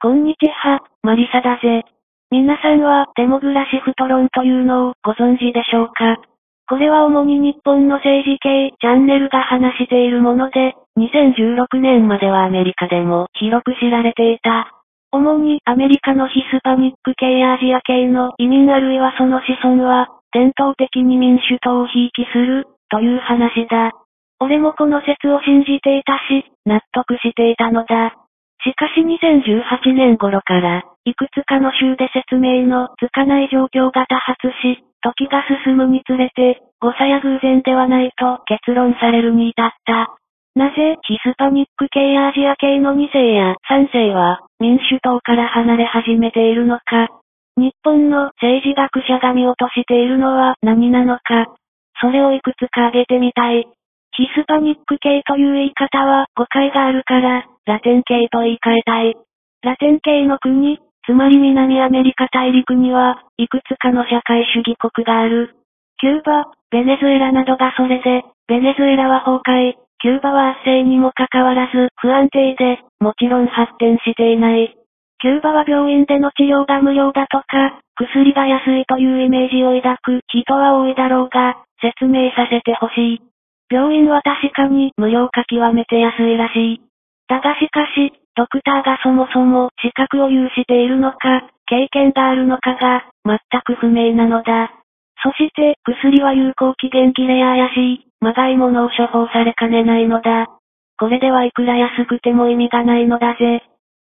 こんにちは、マリサだぜ。皆さんはデモグラシフト論というのをご存知でしょうか？これは主に日本の政治系チャンネルが話しているもので、2016年まではアメリカでも広く知られていた。主にアメリカのヒスパニック系アジア系の移民あるいはその子孫は、伝統的に民主党をひいきする、という話だ。俺もこの説を信じていたし、納得していたのだ。しかし2018年頃から、いくつかの州で説明のつかない状況が多発し、時が進むにつれて、誤差や偶然ではないと結論されるに至った。なぜ、ヒスパニック系やアジア系の2世や3世は、民主党から離れ始めているのか。日本の政治学者が見落としているのは何なのか。それをいくつか挙げてみたい。ヒスパニック系という言い方は誤解があるから、ラテン系と言い換えたい。ラテン系の国、つまり南アメリカ大陸には、いくつかの社会主義国がある。キューバ、ベネズエラなどがそれで、ベネズエラは崩壊、キューバは圧政にもかかわらず不安定で、もちろん発展していない。キューバは病院での治療が無料だとか、薬が安いというイメージを抱く人は多いだろうが、説明させてほしい。病院は確かに無料か極めて安いらしい。だがしかし、ドクターがそもそも資格を有しているのか、経験があるのかが、全く不明なのだ。そして、薬は有効期限切れや怪しい、まがいものを処方されかねないのだ。これではいくら安くても意味がないのだぜ。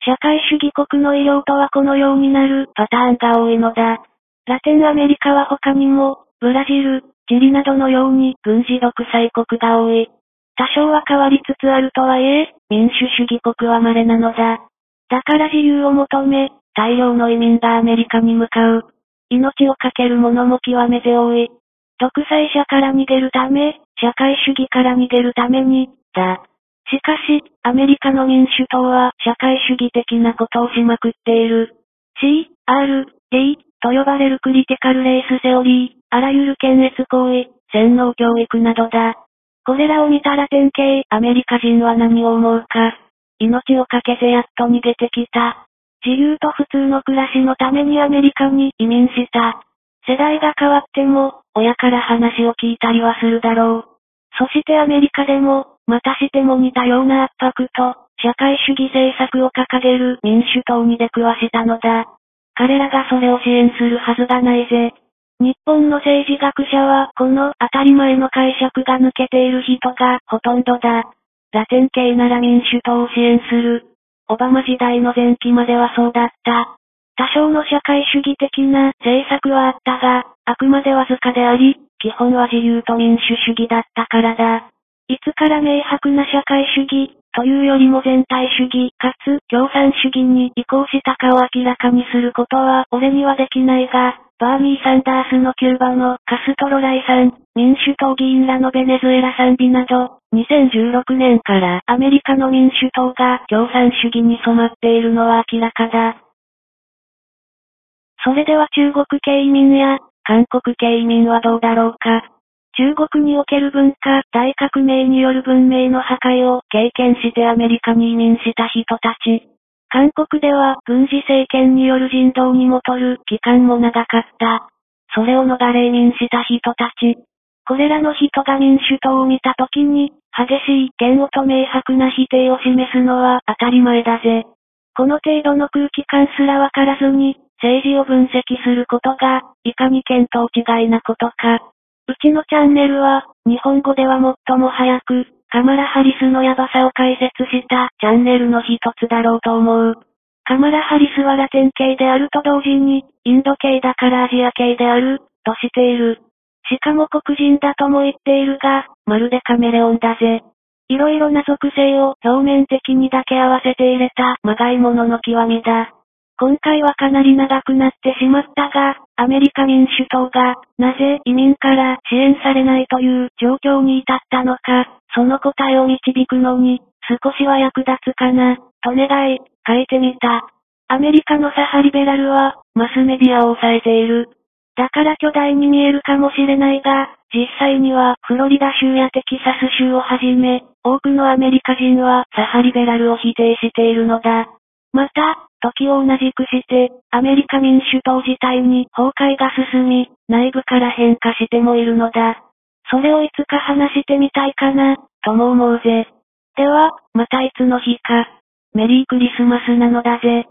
社会主義国の医療とはこのようになるパターンが多いのだ。ラテンアメリカは他にも、ブラジル、チリなどのように軍事独裁国が多い。多少は変わりつつあるとはいえ、民主主義国は稀なのだ。だから自由を求め、大量の移民がアメリカに向かう。命を懸ける者も極めて多い。独裁者から逃げるため、社会主義から逃げるために、だ。しかし、アメリカの民主党は社会主義的なことをしまくっている。C、R、D と呼ばれるクリティカルレースセオリー、あらゆる検閲行為、洗脳教育などだ。これらを見たら典型、アメリカ人は何を思うか。命を懸けてやっと逃げてきた。自由と普通の暮らしのためにアメリカに移民した。世代が変わっても、親から話を聞いたりはするだろう。そしてアメリカでも、またしても似たような圧迫と、社会主義政策を掲げる民主党に出くわしたのだ。彼らがそれを支援するはずがないぜ。日本の政治学者はこの当たり前の解釈が抜けている人がほとんどだ。ラテン系なら民主党を支援する。オバマ時代の前期まではそうだった。多少の社会主義的な政策はあったが、あくまでわずかであり、基本は自由と民主主義だったからだ。いつから明白な社会主義、というよりも全体主義、かつ共産主義に移行したかを明らかにすることは俺にはできないが、バーニー・サンダースのキューバのカストロライさん、民主党議員らのベネズエラ賛美など、2016年からアメリカの民主党が共産主義に染まっているのは明らかだ。それでは中国系移民や韓国系移民はどうだろうか。中国における文化、大革命による文明の破壊を経験してアメリカに移民した人たち。韓国では軍事政権による人道にもとる期間も長かった。それを逃れ移民した人たち。これらの人が民主党を見た時に、激しい嫌悪と明白な否定を示すのは当たり前だぜ。この程度の空気感すらわからずに、政治を分析することが、いかに見当違いなことか。うちのチャンネルは、日本語では最も早く、カマラハリスのヤバさを解説したチャンネルの一つだろうと思う。カマラハリスはラテン系であると同時に、インド系だからアジア系である、としている。しかも黒人だとも言っているが、まるでカメレオンだぜ。いろいろな属性を表面的にだけ合わせて入れたまがいものの極みだ。今回はかなり長くなってしまったが、アメリカ民主党が、なぜ移民から支援されないという状況に至ったのか、その答えを導くのに、少しは役立つかな、と願い、書いてみた。アメリカのサハリベラルは、マスメディアを抑えている。だから巨大に見えるかもしれないが、実際にはフロリダ州やテキサス州をはじめ、多くのアメリカ人はサハリベラルを否定しているのだ。また、時を同じくして、アメリカ民主党自体に崩壊が進み、内部から変化してもいるのだ。それをいつか話してみたいかな、とも思うぜ。では、またいつの日か。メリークリスマスなのだぜ。